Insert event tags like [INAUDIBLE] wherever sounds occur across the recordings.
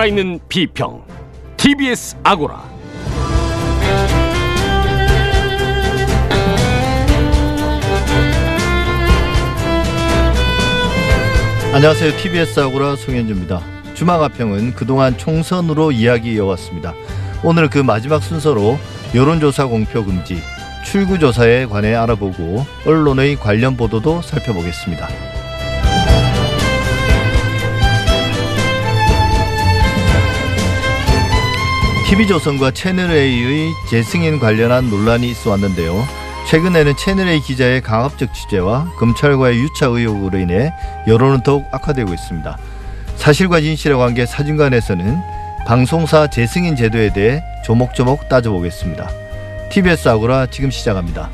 살아있는 비평 TBS 아고라 안녕하세요. TBS 아고라 송현주입니다. 주마가평은 그동안 총선으로 이야기 이어왔습니다. 오늘 그 마지막 순서로 여론조사 공표 금지, 출구조사에 관해 알아보고 언론의 관련 보도도 살펴보겠습니다. TV조선과 채널A의 재승인 관련한 논란이 있어 왔는데요. 최근에는 채널A 기자의 강압적 취재와 검찰과의 유착 의혹으로 인해 여론은 더욱 악화되고 있습니다. 사실과 진실의 관계 사진관에서는 방송사 재승인 제도에 대해 조목조목 따져보겠습니다. TBS 아고라 지금 시작합니다.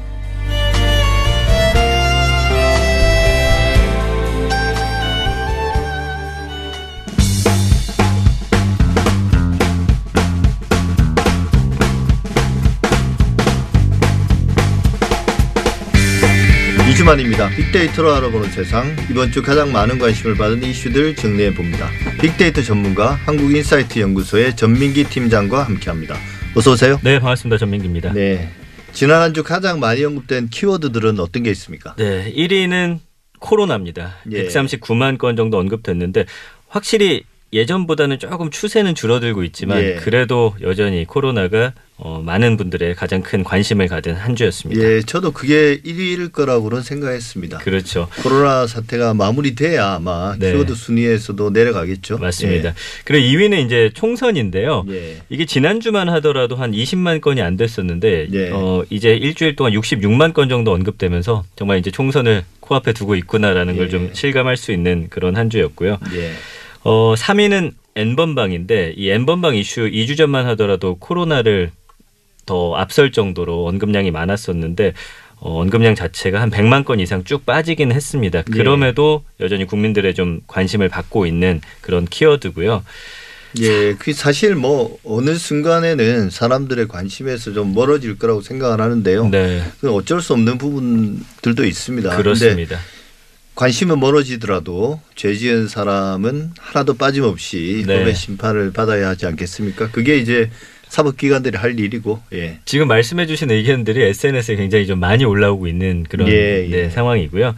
이주만입니다. 빅데이터로 알아보는 세상 이번 주 가장 많은 관심을 받은 이슈들 정리해 봅니다. 빅데이터 전문가 한국인사이트 연구소의 전민기 팀장과 함께합니다. 어서 오세요. 네, 반갑습니다. 전민기입니다. 네. 네. 지난 한 주 가장 많이 언급된 키워드들은 어떤 게 있습니까? 1위는 코로나입니다. 예. 139만 건 정도 언급됐는데 확실히 예전보다는 조금 추세는 줄어들고 있지만 예. 그래도 여전히 코로나가 어, 많은 분들의 가장 큰 관심을 가진 한 주였습니다. 예, 저도 그게 1위일 거라고는 생각했습니다. 그렇죠. 코로나 사태가 마무리돼야 아마 네. 키워드 순위에서도 내려가겠죠. 맞습니다. 그리고 2위는 이제 총선인데요. 예. 예. 이게 지난주만 하더라도 한 20만 건이 안 됐었는데 예. 어, 이제 일주일 동안 66만 건 정도 언급되면서 정말 이제 총선을 코앞에 두고 있구나라는 걸 예. 좀 실감할 수 있는 그런 한 주였고요. 예. 어, 3위는 N번방인데 이 N번방 이슈 2주 전만 하더라도 코로나를 더 앞설 정도로 언급량이 많았었는데 어, 언급량 자체가 한 100만 건 이상 쭉 빠지긴 했습니다. 예. 그럼에도 여전히 국민들의 좀 관심을 받고 있는 그런 키워드고요. 예, 그 사실 뭐 어느 순간에는 사람들의 관심에서 좀 멀어질 거라고 생각을 하는데요. 네. 그 어쩔 수 없는 부분들도 있습니다. 그렇습니다. 관심은 멀어지더라도 죄 지은 사람은 하나도 빠짐없이 네. 법의 심판을 받아야 하지 않겠습니까? 그게 이제 사법기관들이 할 일이고, 예. 지금 말씀해주신 의견들이 SNS에 굉장히 좀 많이 올라오고 있는 그런 예, 예. 네, 상황이고요.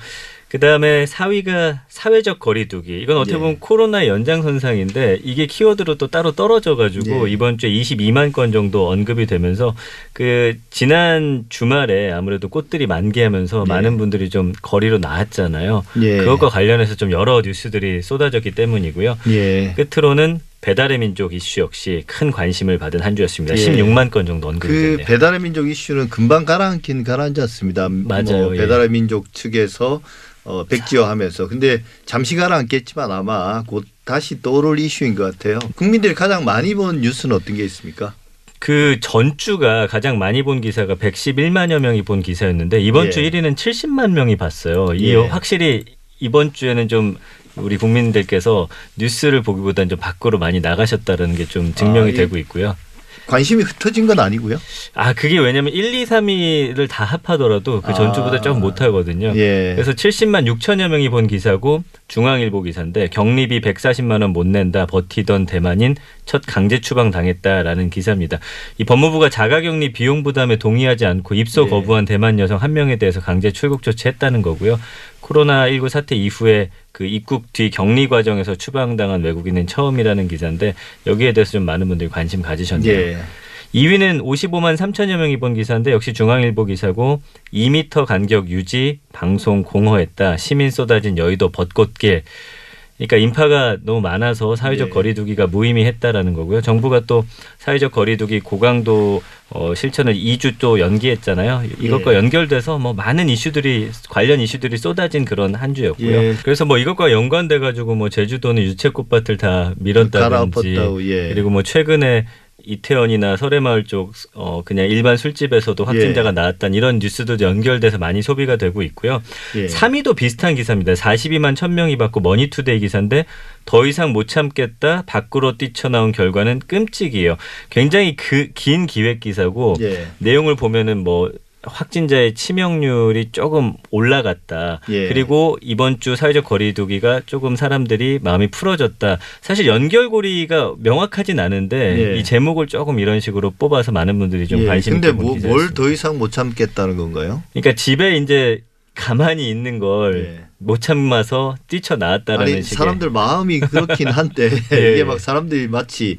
그 다음에 4위가 사회적 거리두기. 이건 어떻게 예. 보면 코로나 연장선상인데 이게 키워드로 또 따로 떨어져 가지고 예. 이번 주에 22만 건 정도 언급이 되면서 그 지난 주말에 아무래도 꽃들이 만개하면서 예. 많은 분들이 좀 거리로 나왔잖아요. 예. 그것과 관련해서 좀 여러 뉴스들이 쏟아졌기 때문이고요. 예. 끝으로는 배달의 민족 이슈 역시 큰 관심을 받은 한 주였습니다. 예. 16만 건 정도 언급이 그 됐네요. 배달의 민족 이슈는 금방 가라앉긴 가라앉지 않습니다. 맞아요, 뭐 예. 배달의 민족 측에서 어, 백지화하면서 근데 잠시 가라앉겠지만 아마 곧 다시 떠오를 이슈인 것 같아요. 국민들이 가장 많이 본 뉴스는 어떤 게 있습니까? 그 전주가 가장 많이 본 기사가 111만여 명이 본 기사였는데 이번 예. 주 1위는 70만 명이 봤어요. 이 예. 확실히 이번 주에는 좀 우리 국민들께서 뉴스를 보기보다는 좀 밖으로 많이 나가셨다는 게 좀 증명이 아, 예. 되고 있고요. 관심이 흩어진 건 아니고요. 아 그게 왜냐면 1, 2, 3위를 다 합하더라도 그 전주보다 아. 좀 못하거든요. 예. 그래서 70만 6천여 명이 본 기사고 중앙일보 기사인데 경리비 140만 원 못 낸다 버티던 대만인 첫 강제 추방 당했다라는 기사입니다. 이 법무부가 자가격리 비용 부담에 동의하지 않고 입소 예. 거부한 대만 여성 한 명에 대해서 강제 출국 조치했다는 거고요. 코로나19 사태 이후에 그 입국 뒤 격리 과정에서 추방당한 외국인은 처음이라는 기사인데 여기에 대해서 좀 많은 분들이 관심 가지셨네요. 예. 2위는 55만 3천여 명이 본 기사인데 역시 중앙일보 기사고 2미터 간격 유지 방송 공허했다 시민 쏟아진 여의도 벚꽃길 그러니까 인파가 너무 많아서 사회적 예. 거리두기가 무의미했다라는 거고요. 정부가 또 사회적 거리두기 고강도 어, 실천을 2주 또 연기했잖아요. 이것과 예. 연결돼서 뭐 많은 이슈들이 관련 이슈들이 쏟아진 그런 한 주였고요. 예. 그래서 뭐 이것과 연관돼 가지고 뭐 제주도는 유채꽃밭을 다 밀었다든지 예. 그리고 뭐 최근에 이태원이나 서래마을 쪽 어, 그냥 일반 술집에서도 확진자가 예. 나왔다는 이런 뉴스도 연결돼서 많이 소비가 되고 있고요. 예. 3위도 비슷한 기사입니다. 42만 1000명이 봤고 머니투데이 기사인데 더 이상 못 참겠다 밖으로 뛰쳐나온 결과는 끔찍이에요. 굉장히 그 긴 기획 기사고 예. 내용을 보면은 뭐 확진자의 치명률이 조금 올라갔다. 예. 그리고 이번 주 사회적 거리두기가 조금 사람들이 마음이 풀어졌다. 사실 연결고리가 명확하진 않은데 예. 이 제목을 조금 이런 식으로 뽑아서 많은 분들이 좀 예, 관심 근데 뭐, 기사였습니다. 뭘더 이상 못 참겠다는 건가요? 그러니까 집에 이제 가만히 있는 걸못 예. 참아서 뛰쳐 나왔다라는 아니 사람들 마음이 그렇긴 한데 [LAUGHS] 예, 이게 예. 막 사람들이 마치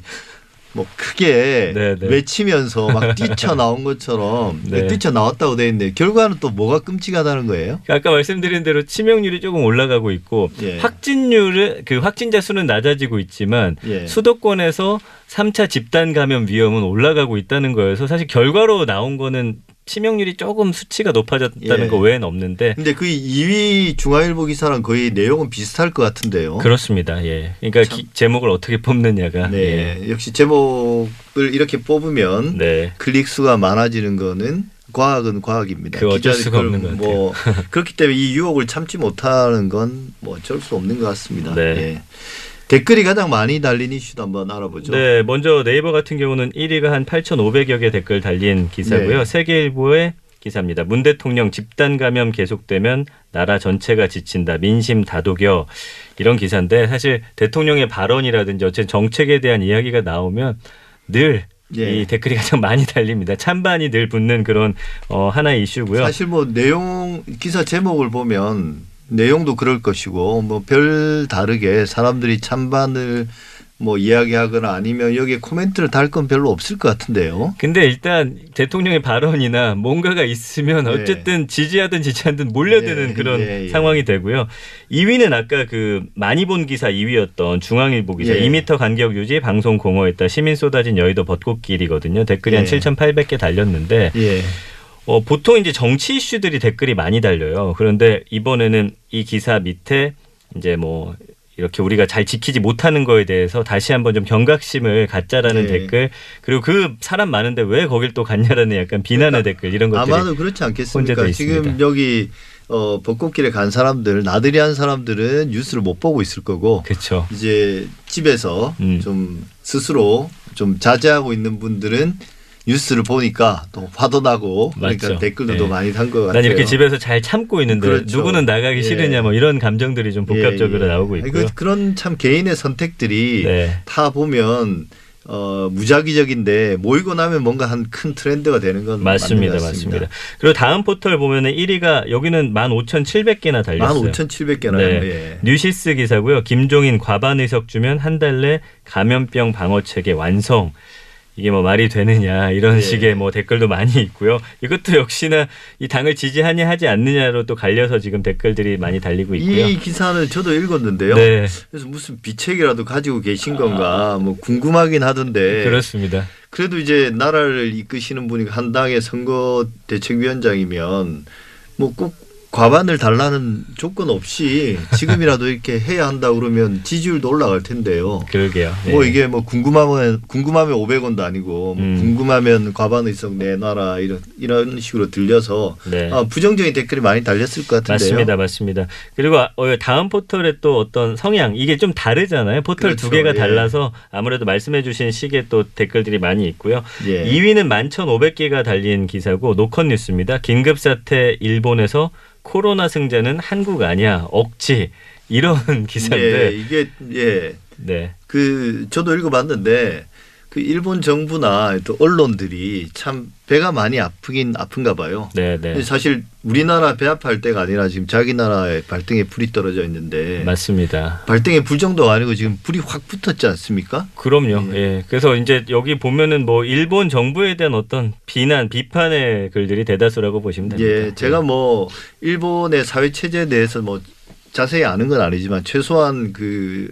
뭐 크게 네, 네. 외치면서 막 [LAUGHS] 뛰쳐 나온 것처럼 네. 뛰쳐 나왔다고 돼 있는데 결과는 또 뭐가 끔찍하다는 거예요? 아까 말씀드린 대로 치명률이 조금 올라가고 있고 예. 확진율은 그 확진자 수는 낮아지고 있지만 예. 수도권에서 3차 집단 감염 위험은 올라가고 있다는 거여서 사실 결과로 나온 거는 치명률이 조금 수치가 높아졌다는 예. 거 외에는 없는데 근데 그 2위 중앙일보 기사랑 거의 내용은 비슷할 것 같은데요. 그렇습니다. 예. 그러니까 참. 기- 제목을 어떻게 뽑느냐가 네, 역시 제목을 이렇게 뽑으면 예. 네. 클릭 수가 많아지는 거는 과학은 과학입니다. 그 어쩔 수가 없는 것뭐 그렇기 때문에 이 유혹을 참지 못하는 건 뭐 어쩔 수 없는 것 같습니다. 네. 예. 댓글이 가장 많이 달린 이슈도 한번 알아보죠. 네, 먼저 네이버 같은 경우는 1위가 한 8,500여 개 댓글 달린 기사고요. 네. 세계일보의 기사입니다. 문 대통령 집단 감염 계속되면 나라 전체가 지친다. 민심 다독여. 이런 기사인데 사실 대통령의 발언이라든지 어쨌든 정책에 대한 이야기가 나오면 늘이 예. 댓글이 가장 많이 달립니다. 찬반이 늘 붙는 그런 어, 하나의 이슈고요. 사실 뭐 내용 기사 제목을 보면 내용도 그럴 것이고 뭐 별 다르게 사람들이 찬반을 뭐 이야기하거나 아니면 여기에 코멘트를 달 건 별로 없을 것 같은데요. 근데 일단 대통령의 발언이나 뭔가가 있으면 네. 어쨌든 지지하든 지지하든 몰려드는 예, 그런 예, 예. 상황이 되고요. 2위는 아까 그 많이 본 기사 2위였던 중앙일보 기사 예. 2m 간격 유지 방송 공허했다 시민 쏟아진 여의도 벚꽃길이거든요. 댓글이 한 예. 7,800개 달렸는데 예. 어, 보통 이제 정치 이슈들이 댓글이 많이 달려요. 그런데 이번에는 이 기사 밑에 이제 뭐 이렇게 우리가 잘 지키지 못하는 거에 대해서 다시 한번 좀 경각심을 갖자라는 네. 댓글 그리고 그 사람 많은데 왜 거길 또 갔냐라는 약간 비난의 댓글 이런 것들이 아마도 그렇지 않겠습니까? 지금. 여기 어, 벚꽃길에 간 사람들 나들이 한 사람들은 뉴스를 못 보고 있을 거고 그렇죠. 이제 집에서 음. 좀 스스로 좀 자제하고 있는 분들은 뉴스를 보니까 또 화도 나고 그러니까 맞죠. 댓글도 네. 많이 단 것 같아요. 난 이렇게 집에서 잘 참고 있는데 그렇죠. 누구는 나가기 예. 싫으냐 뭐 이런 감정들이 좀 복합적으로 예, 예. 나오고 아니, 있고요. 그, 그런 참 개인의 선택들이 네. 다 보면 어, 무작위적인데 모이고 나면 뭔가 한 큰 트렌드가 되는 건 맞습니다, 맞습니다. 그리고 다음 포털 보면은 1위가 여기는 15,700개나 달렸어요. 15,700개나요. 네. 예. 뉴시스 기사고요. 김종인 과반 의석 주면 한 달 내 감염병 방어 체계 완성. 이게 뭐 말이 되느냐 이런 예. 식의 뭐 댓글도 많이 있고요. 이것도 역시나 이 당을 지지하냐 하지 않느냐로 또 갈려서 지금 댓글들이 많이 달리고 있고요. 이 기사는 저도 읽었는데요. 네, 그래서 무슨 비책이라도 가지고 계신 건가 뭐 궁금하긴 하던데 그렇습니다. 그래도 이제 나라를 이끄시는 분이 한 당의 선거 대책위원장이면 뭐꼭 과반을 달라는 조건 없이 지금이라도 이렇게 해야 한다 그러면 지지율도 올라갈 텐데요. 그러게요. 뭐 예. 이게 뭐 궁금하면 궁금하면 500원도 아니고 뭐 음. 궁금하면 과반 의석 내놔라 이런 이런 식으로 들려서 네. 아, 부정적인 댓글이 많이 달렸을 것 같은데요. 맞습니다, 맞습니다. 그리고 아- 어, 다음 포털에 또 어떤 성향 이게 좀 다르잖아요. 포털 두 그렇죠. 개가 예. 달라서 아무래도 말씀해주신 식의 또 댓글들이 많이 있고요. 예. 2위는 11,500개가 달린 기사고 노컷 뉴스입니다. 긴급 사태 일본에서 코로나 승자는 한국 아니야 억지 이런 [LAUGHS] 예, 기사인데 이게 예. 네. 그 저도 읽어봤는데 그 일본 정부나 또 언론들이 참 배가 많이 아프긴 아픈가 봐요. 네, 네. 사실 우리나라 배 아파할 때가 아니라 지금 자기 나라에 발등에 불이 떨어져 있는데 맞습니다. 발등에 불 정도가 아니고 지금 불이 확 붙었지 않습니까? 그럼요. 예. 그래서 이제 여기 보면은 뭐 일본 정부에 대한 어떤 비난, 비판의 글들이 대다수라고 보시면 됩니다. 예, 제가 뭐 일본의 사회 체제에 대해서 뭐 자세히 아는 건 아니지만 최소한 그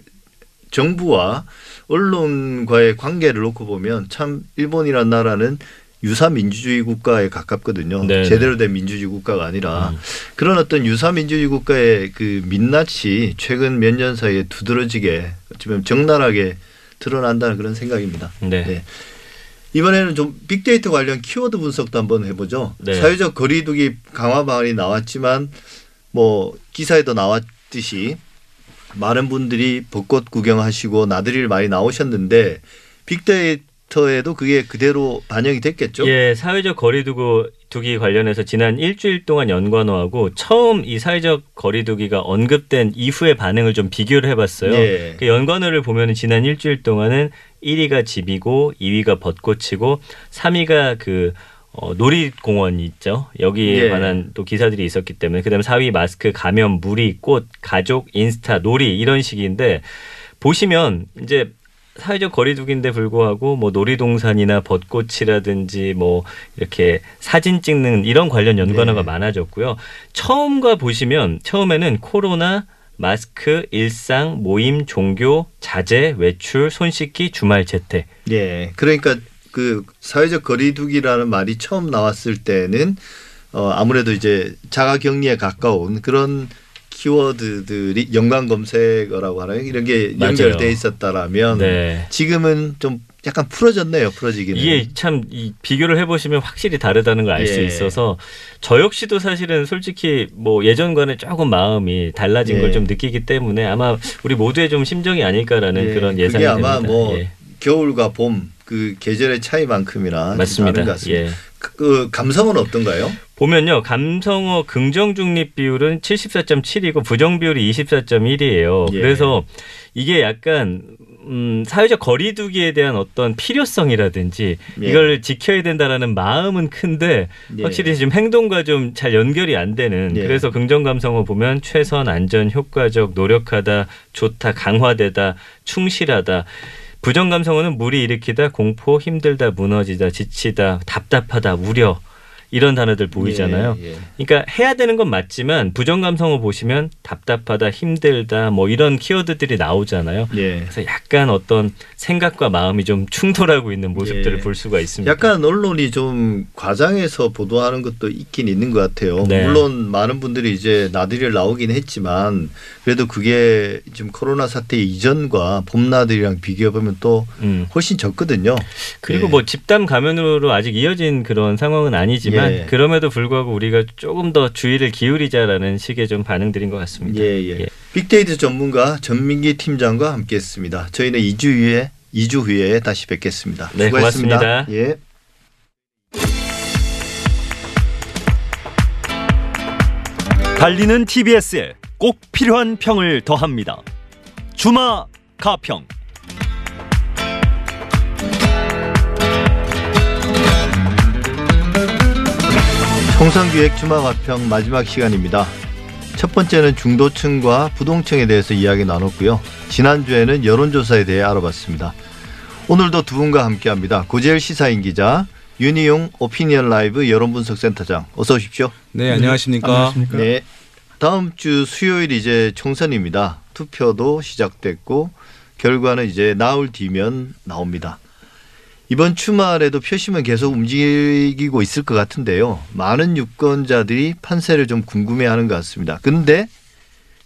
정부와 언론과의 관계를 놓고 보면 참 일본이라는 나라는 유사 민주주의 국가에 가깝거든요. 네네. 제대로 된 민주주의 국가가 아니라 음. 그런 어떤 유사 민주주의 국가의 그 민낯이 최근 몇 년 사이에 두드러지게 어쩌면 적나라하게 드러난다는 그런 생각입니다. 네. 네. 이번에는 좀 빅데이터 관련 키워드 분석도 한번 해보죠. 네. 사회적 거리두기 강화 방안이 나왔지만 뭐 기사에도 나왔듯이 많은 분들이 벚꽃 구경하시고 나들이를 많이 나오셨는데 빅데이터 데이터에도 그게 그대로 반영이 됐겠죠. 예, 사회적 거리두고 두기 관련해서 지난 일주일 동안 연관어하고 처음 이 사회적 거리두기가 언급된 이후의 반응을 좀 비교를 해봤어요. 예. 그 연관어를 보면 지난 일주일 동안은 1위가 집이고 2위가 벚꽃이고 3위가 그 어, 놀이공원 있죠. 여기에 예. 관한 또 기사들이 있었기 때문에 그다음에 4위 마스크, 감염, 무리, 꽃, 가족, 인스타, 놀이 이런 식인데 보시면 이제 사회적 거리두기인데 불구하고 뭐 놀이동산이나 벚꽃이라든지 뭐 이렇게 사진 찍는 이런 관련 연관어가 네. 많아졌고요. 처음과 보시면 처음에는 코로나 마스크, 일상, 모임, 종교, 자제, 외출, 손 씻기, 주말 재택. 예. 그러니까 그 사회적 거리두기라는 말이 처음 나왔을 때는 어 아무래도 이제 자가격리에 가까운 그런 키워드들이 연관 검색어라고 하나요? 이런 게. 연결돼 있었다라면 네. 지금은 좀 약간 풀어졌네요. 풀어지기는. 이게 참 이 비교를 해보시면 확실히 다르다는 걸 알수 예. 있어서 저 역시도 사실은 솔직히 뭐 예전과는 조금 마음이 달라진 예. 걸좀 느끼기 때문에 아마 우리 모두의 좀 심정이 아닐까라는 예, 그런 예상이 그게 아마 됩니다. 뭐 예. 겨울과 봄 그 계절의 차이만큼이나 좀 맞습니다. 같습니다. 예. 그, 그 감성은 어떤가요? 보면요 감성어 긍정 중립 비율은 74.7이고 부정 비율이 24.1이에요. 예. 그래서 이게 약간 음, 사회적 거리두기에 대한 어떤 필요성이라든지 예. 이걸 지켜야 된다라는 마음은 큰데 예. 확실히 지금 행동과 좀 잘 연결이 안 되는 예. 그래서 긍정 감성어 보면 최선 안전 효과적 노력하다 좋다 강화되다 충실하다 부정 감성어는 무리 일으키다 공포 힘들다 무너지다 지치다 답답하다 우려 이런 단어들 보이잖아요. 예, 예. 그러니까 해야 되는 건 맞지만 부정 감성어 보시면 답답하다 힘들다 뭐 이런 키워드들이 나오잖아요. 예. 그래서 약간 어떤 생각과 마음이 좀 충돌하고 있는 모습들을 예. 볼 수가 있습니다. 약간 언론이 좀 과장해서 보도하는 것도 있긴 있는 것 같아요. 네. 물론 많은 분들이 이제 나들이를 나오긴 했지만 그래도 그게 지금 코로나 사태 이전과 봄나들이랑 비교해 보면 또 음. 훨씬 적거든요. 그리고 예. 뭐 집단 감염으로 아직 이어진 그런 상황은 아니지만 예. 그럼에도 불구하고 우리가 조금 더 주의를 기울이자라는 식의 좀 반응들인 것 같습니다. 예, 예. 빅데이터 전문가 전민기 팀장과 함께했습니다. 저희는 2주 후에 2주 후에 다시 뵙겠습니다. 네, 수고하셨습니다. 고맙습니다. 예. 달리는 TBS에 꼭 필요한 평을 더합니다. 주마 가평. 총선기획 주마가평 마지막 시간입니다. 첫 번째는 중도층과 부동층에 대해서 이야기 나눴고요. 지난주에는 여론조사에 대해 알아봤습니다. 오늘도 두 분과 함께합니다. 고재일 시사인 기자, 윤희용 오피니언 라이브 여론분석센터장, 어서 오십시오. 네, 안녕하십니까. 네. 다음 주 수요일 이제 총선입니다. 투표도 시작됐고 결과는 이제 나흘 뒤면 나옵니다. 이번 주말에도 표심은 계속 움직이고 있을 것 같은데요. 많은 유권자들이 판세를 좀 궁금해하는 것 같습니다. 근데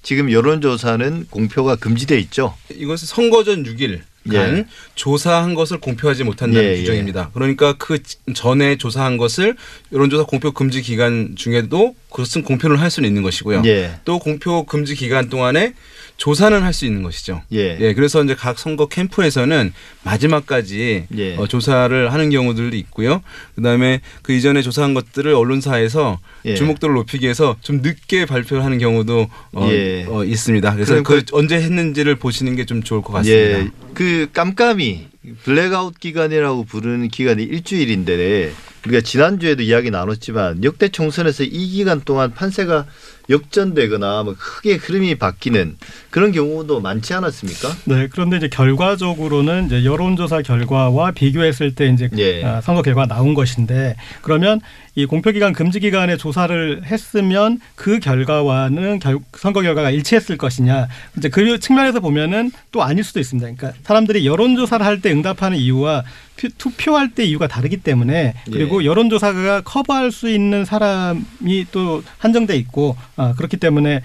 지금 여론조사는 공표가 금지돼 있죠. 이것은 선거 전 6일간 예. 조사한 것을 공표하지 못한다는 예, 예. 규정입니다. 그러니까 그 전에 조사한 것을 여론조사 공표 금지 기간 중에도 그것은 공표를 할 수는 있는 것이고요. 예, 또 공표 금지 기간 동안에 조사는 할 수 있는 것이죠. 예, 예, 그래서 이제 각 선거 캠프에서는 마지막까지 예. 어, 조사를 하는 경우들도 있고요. 그다음에 그 이전에 조사한 것들을 언론사에서 예. 주목도를 높이기 위해서 좀 늦게 발표를 하는 경우도 어, 예. 어, 있습니다. 그래서 그럼 그 언제 했는지를 보시는 게 좀 좋을 것 같습니다. 예, 그 깜깜이 블랙아웃 기간이라고 부르는 기간이 일주일인데 우리가 지난주에도 이야기 나눴지만 역대 총선에서 이 기간 동안 판세가 역전되거나 뭐 크게 흐름이 바뀌는 그런 경우도 많지 않았습니까? 네, 그런데 이제 결과적으로는 이제 여론조사 결과와 비교했을 때 이제 예. 아, 선거 결과가 나온 것인데 그러면 이 공표기간 금지 기간에 조사를 했으면 그 결과와는 결, 선거 결과가 일치했을 것이냐 이제 그 측면에서 보면은 또 아닐 수도 있습니다. 그러니까 사람들이 여론조사를 할 때 응답하는 이유와 표- 투표할 때 이유가 다르기 때문에 그리고 여론조사가 커버할 수 있는 사람이 또 한정돼 있고 아, 그렇기 때문에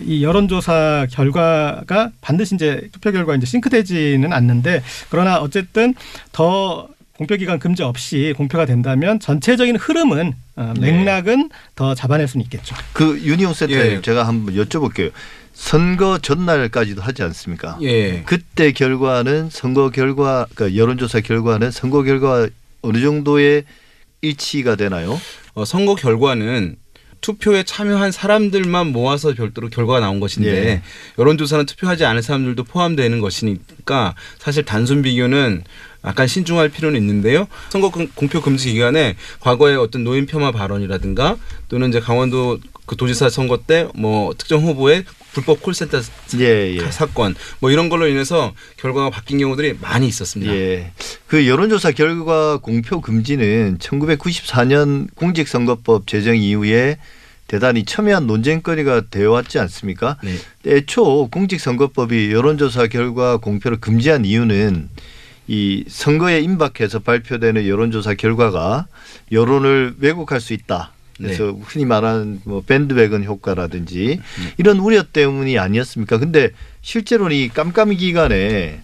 이 여론조사 결과가 반드시 이제 투표 결과 이제 싱크되지는 않는데 그러나 어쨌든 더 공표기간 금지 없이 공표가 된다면 전체적인 흐름은 어, 네. 맥락은 더 잡아낼 수는 있겠죠. 그 윤희용 센터장님 예. 제가 한번 여쭤볼게요. 선거 전날까지도 하지 않습니까? 예. 그때 결과는 선거 결과 그러니까 여론조사 결과는 선거 결과 어느 정도의 일치가 되나요? 어, 선거 결과는 투표에 참여한 사람들만 모아서 별도로 결과가 나온 것인데 예. 여론조사는 투표하지 않은 사람들도 포함되는 것이니까 사실 단순 비교는 약간 신중할 필요는 있는데요. 선거 금- 공표 금지 기간에 과거에 어떤 노인 폄하 발언이라든가 또는 이제 강원도 그 도지사 선거 때 뭐 특정 후보의 불법 콜센터 예, 예. 사건 뭐 이런 걸로 인해서 결과가 바뀐 경우들이 많이 있었습니다. 예. 그 여론조사 결과 공표 금지는 1994년 공직선거법 제정 이후에 대단히 첨예한 논쟁거리가 되어 왔지 않습니까? 네. 애초 공직선거법이 여론조사 결과 공표를 금지한 이유는 이 선거에 임박해서 발표되는 여론조사 결과가 여론을 왜곡할 수 있다. 그래서 흔히 말하는 뭐 밴드웨건 효과라든지 이런 우려 때문이 아니었습니까? 근데 실제로는 이 깜깜이 기간에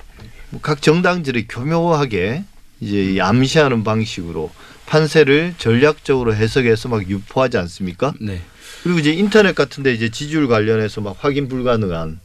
뭐각 정당들이 교묘하게 이제 이 암시하는 방식으로 판세를 전략적으로 해석해서 막 유포하지 않습니까? 네. 그리고 이제 인터넷 같은데 이제 지지율 관련해서 막 확인 불가능한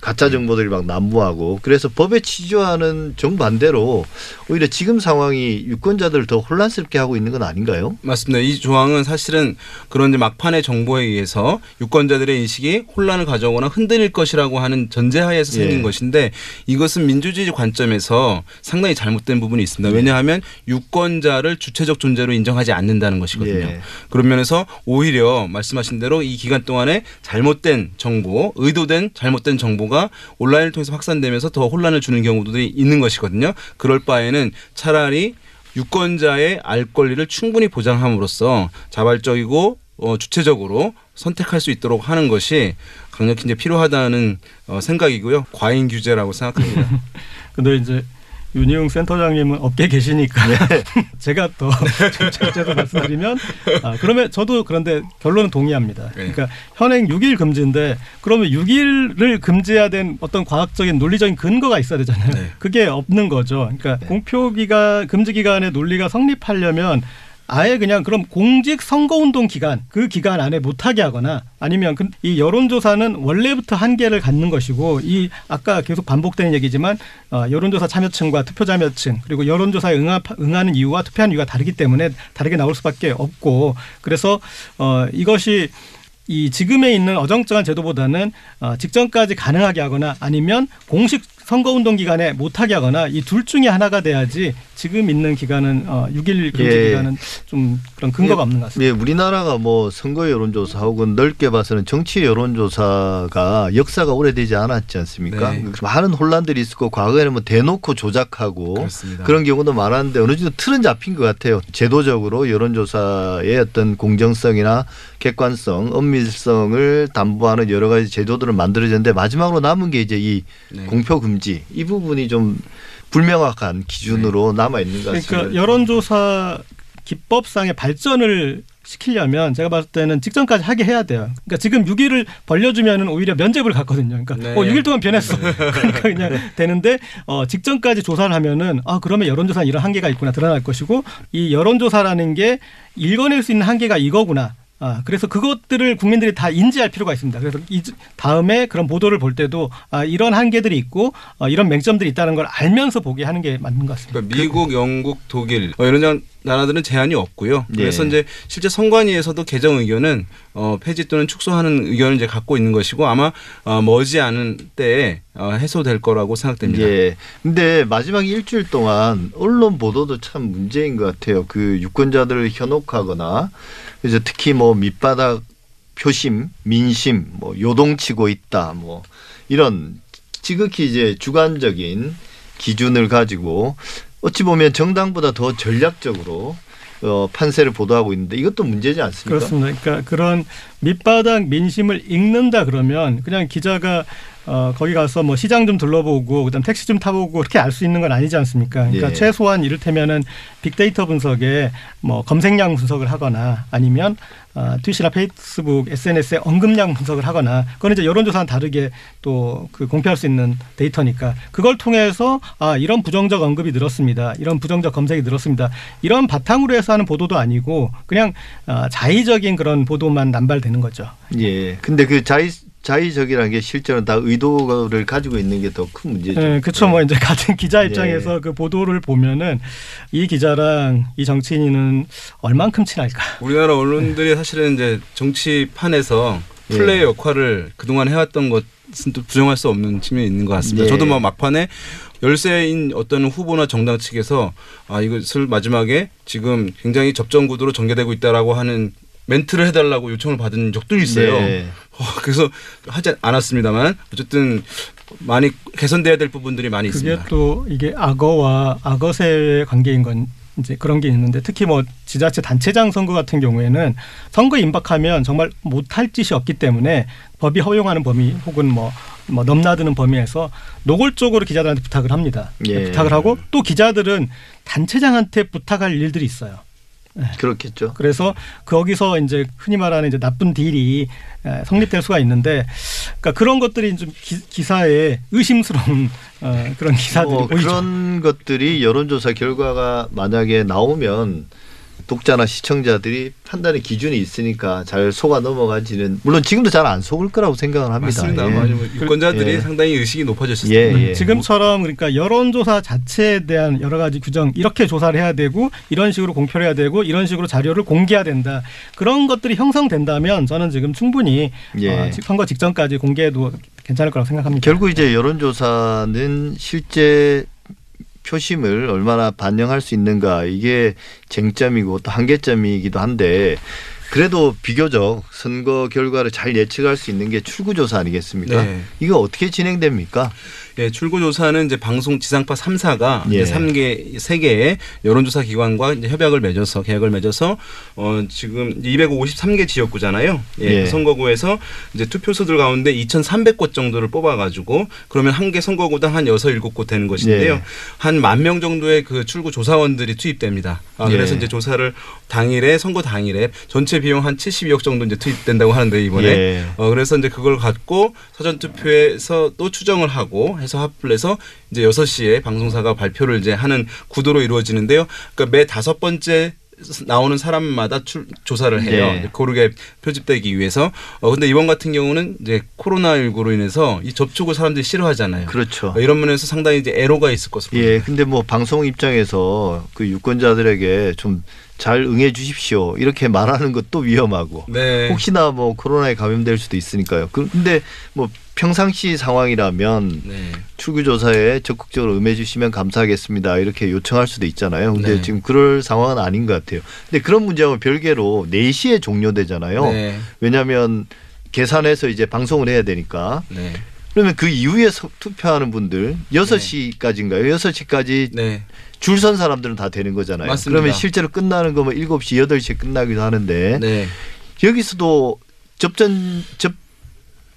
가짜 정보들이 막 난무하고 그래서 법에 취조하는 정반대로 오히려 지금 상황이 유권자들을 더 혼란스럽게 하고 있는 건 아닌가요? 맞습니다. 이 조항은 사실은 그런 막판의 정보에 의해서 유권자들의 인식이 혼란을 가져오거나 흔들릴 것이라고 하는 전제하에서 생긴 예. 것인데 이것은 민주주의 관점에서 상당히 잘못된 부분이 있습니다. 왜냐하면 유권자를 주체적 존재로 인정하지 않는다는 것이거든요. 예. 그런 면에서 오히려 말씀하신 대로 이 기간 동안에 잘못된 정보, 의도된 잘못된 정보 가 온라인을 통해서 확산되면서 더 혼란을 주는 경우들이 있는 것이거든요. 그럴 바에는 차라리 유권자의 알 권리를 충분히 보장함으로써 자발적이고 어, 주체적으로 선택할 수 있도록 하는 것이 강력히 이제 필요하다는 어, 생각이고요. 과잉 규제라고 생각합니다. [LAUGHS] 근데 이제 윤희용 센터장님은 업계에 계시니까 네. [LAUGHS] 제가 더 정책제도 말씀드리면 아, 그러면 저도 그런데 결론은 동의합니다. 네. 그러니까 현행 6일 금지인데 그러면 6일을 금지해야 된 어떤 과학적인 논리적인 근거가 있어야 되잖아요. 네. 그게 없는 거죠. 그러니까 공표 기간 금지 기간의 논리가 성립하려면 아예 그냥 그럼 공직 선거운동 기간 그 기간 안에 못하게 하거나 아니면 그- 이 여론조사는 원래부터 한계를 갖는 것이고 이 아까 계속 반복되는 얘기지만 어, 여론조사 참여층과 투표 참여층 그리고 여론조사에 응하, 응하는 이유와 투표하는 이유가 다르기 때문에 다르게 나올 수밖에 없고 그래서 어, 이것이 이 지금에 있는 어정쩡한 제도보다는 어, 직전까지 가능하게 하거나 아니면 공식 선거운동 기간에 못하게 하거나 이 둘 중에 하나가 돼야지 지금 있는 기간은 어, 6일 금지 예. 기간은 좀 그런 근거가 없는 것 같습니다. 예, 우리나라가 뭐 선거 여론조사 혹은 넓게 봐서는 정치 여론조사가 역사가 오래되지 않았지 않습니까? 네. 많은 혼란들이 있었고 과거에는 뭐 대놓고 조작하고 그렇습니다. 그런 경우도 많았는데 어느 정도 틀은 잡힌 것 같아요. 제도적으로 여론조사의 어떤 공정성이나 객관성, 엄밀성을 담보하는 여러 가지 제도들을 만들어졌는데 마지막으로 남은 게 이제 이 네. 공표 금지 이 부분이 좀 불명확한 기준으로 남아 있는 것 같습니다. 그러니까 여론조사 기법상의 발전을 시키려면 제가 봤을 때는 직전까지 하게 해야 돼요. 그러니까 지금 6일을 벌려주면은 오히려 면접을 갔거든요. 그러니까 네. 어, 6일 동안 변했어. [LAUGHS] 그러니까 그냥 되는데 어, 직전까지 조사를 하면은 아 그러면 여론조사는 이런 한계가 있구나 드러날 것이고 이 여론조사라는 게 읽어낼 수 있는 한계가 이거구나. 아, 그래서 그것들을 국민들이 다 인지할 필요가 있습니다. 그래서 이 다음에 그런 보도를 볼 때도 아, 이런 한계들이 있고 어, 이런 맹점들이 있다는 걸 알면서 보게 하는 게 맞는 것 같습니다. 그러니까 미국, 영국, 독일 어, 이런 장- 나라들은 제한이 없고요. 그래서 예. 이제 실제 선관위에서도 개정 의견은 어, 폐지 또는 축소하는 의견을 이제 갖고 있는 것이고 아마 어, 머지 않은 때에 어, 해소될 거라고 생각됩니다. 예. 근데 마지막 일주일 동안 언론 보도도 참 문제인 것 같아요. 그 유권자들을 현혹하거나 그래서 특히 뭐 밑바닥 표심, 민심, 뭐 요동치고 있다, 뭐 이런 지극히 이제 주관적인 기준을 가지고 어찌 보면 정당보다 더 전략적으로 어, 판세를 보도하고 있는데 이것도 문제지 않습니까? 그렇습니다. 그러니까 그런 밑바닥 민심을 읽는다 그러면 그냥 기자가 어, 거기 가서 뭐 시장 좀 둘러보고 그다음 택시 좀 타보고 그렇게 알 수 있는 건 아니지 않습니까? 그러니까 예. 최소한 이를테면은 빅데이터 분석에 뭐 검색량 분석을 하거나 아니면 아, 트윗이나 페이스북, SNS에 언급량 분석을 하거나 그건 이제 여론조사는 다르게 또 그 공표할 수 있는 데이터니까 그걸 통해서 아 이런 부정적 언급이 늘었습니다. 이런 부정적 검색이 늘었습니다. 이런 바탕으로 해서 하는 보도도 아니고 그냥 아, 자의적인 그런 보도만 남발되는 거죠. 예. 근데 그 자의 자의적이라는 게 실제로는 다 의도를 가지고 있는 게 더 큰 문제죠. 네, 그렇죠. 뭐 이제 같은 기자 예. 입장에서 그 보도를 보면은 이 기자랑 이 정치인은 얼만큼 친할까? 우리나라 언론들이 사실은 이제 정치판에서 예. 플레이 역할을 그동안 해왔던 것은 또 부정할 수 없는 측면이 있는 것 같습니다. 예. 저도 뭐 막판에 열세인 어떤 후보나 정당 측에서 아 이것을 마지막에 지금 굉장히 접전 구도로 전개되고 있다라고 하는 멘트를 해달라고 요청을 받은 적도 있어요. 네. 어, 그래서 하지 않았습니다만 어쨌든 많이 개선돼야 될 부분들이 많이 그게 있습니다. 또 이게 악어와 악어새의 관계인 건 이제 그런 게 있는데 특히 뭐 지자체 단체장 선거 같은 경우에는 선거 임박하면 정말 못할 짓이 없기 때문에 법이 허용하는 범위 혹은 뭐, 뭐 넘나드는 범위에서 노골적으로 기자들한테 부탁을 합니다. 예. 부탁을 하고 또 기자들은 단체장한테 부탁할 일들이 있어요. 그렇겠죠. 그래서 거기서 이제 흔히 말하는 이제 나쁜 딜이 에, 성립될 수가 있는데, 그러니까 그런 것들이 좀 기, 사에 의심스러운 어, 그런 기사들이 뭐 보이죠. 그런 것들이 여론조사 결과가 만약에 나오면 독자나 시청자들이 판단의 기준이 있으니까 잘 속아 넘어가지는 물론 지금도 잘 안 속을 거라고 생각을 합니다. 맞습니다. 예. 뭐 유권자들이 예. 상당히 의식이 높아졌습니다. 예, 예. 지금처럼 그러니까 여론조사 자체에 대한 여러 가지 규정 이렇게 조사를 해야 되고 이런 식으로 공표를 해야 되고 이런 식으로 자료를 공개해야 된다 그런 것들이 형성된다면 저는 지금 충분히 예. 어, 선거 직전까지 공개해도 괜찮을 거라고 생각합니다. 결국 이제 여론조사는 실제 표심을 얼마나 반영할 수 있는가 이게 쟁점이고 또 한계점이기도 한데 그래도 비교적 선거 결과를 잘 예측할 수 있는 게 출구조사 아니겠습니까? 네. 이거 어떻게 진행됩니까? 예, 출구조사는 이제 방송 지상파 3사가 예. 이제 3개, 3개의 여론조사 기관과 이제 협약을 맺어서 계약을 맺어서 어, 지금 253개 지역구잖아요. 예, 예. 그 선거구에서 이제 투표소들 가운데 2,300곳 정도를 뽑아가지고 그러면 한 개 선거구당 한 6, 7곳 되는 것인데요. 예. 한만 명 정도의 그 출구 조사원들이 투입됩니다. 아, 그래서 예. 이제 조사를 당일에 선거 당일에 전체 비용 한 72억 정도 이제 투입된다고 하는데 이번에 예. 어 그래서 이제 그걸 갖고 사전 투표에서 또 추정을 하고 해서 합을 해서 이제 6시에 방송사가 발표를 이제 하는 구도로 이루어지는데요. 그러니까 매 다섯 번째 나오는 사람마다 출, 조사를 해요. 네. 고르게 표집되기 위해서. 어 근데 이번 같은 경우는 이제 코로나 19로 인해서 이 접촉을 사람들이 싫어하잖아요. 그렇죠. 어, 이런 면에서 상당히 이제 애로가 있을 것으로. 예, 근데 뭐 방송 입장에서 그 유권자들에게 좀 잘 응해 주십시오. 이렇게 말하는 것도 위험하고 네. 혹시나 뭐 코로나에 감염될 수도 있으니까요. 그- 근데 뭐 평상시 상황이라면 네. 출구 조사에 적극적으로 응해 주시면 감사하겠습니다. 이렇게 요청할 수도 있잖아요. 근데 네. 지금 그럴 상황은 아닌 것 같아요. 근데 그런 문제하고 별개로 4시에 종료되잖아요. 네. 왜냐하면 계산해서 이제 방송을 해야 되니까. 네. 그러면 그 이후에 서- 투표하는 분들 6시까지인가요? 6시까지 네. 줄 선 사람들은 다 되는 거잖아요. 맞습니다. 그러면 실제로 끝나는 거면 7시, 8시에 끝나기도 하는데 네. 여기서도 접전 접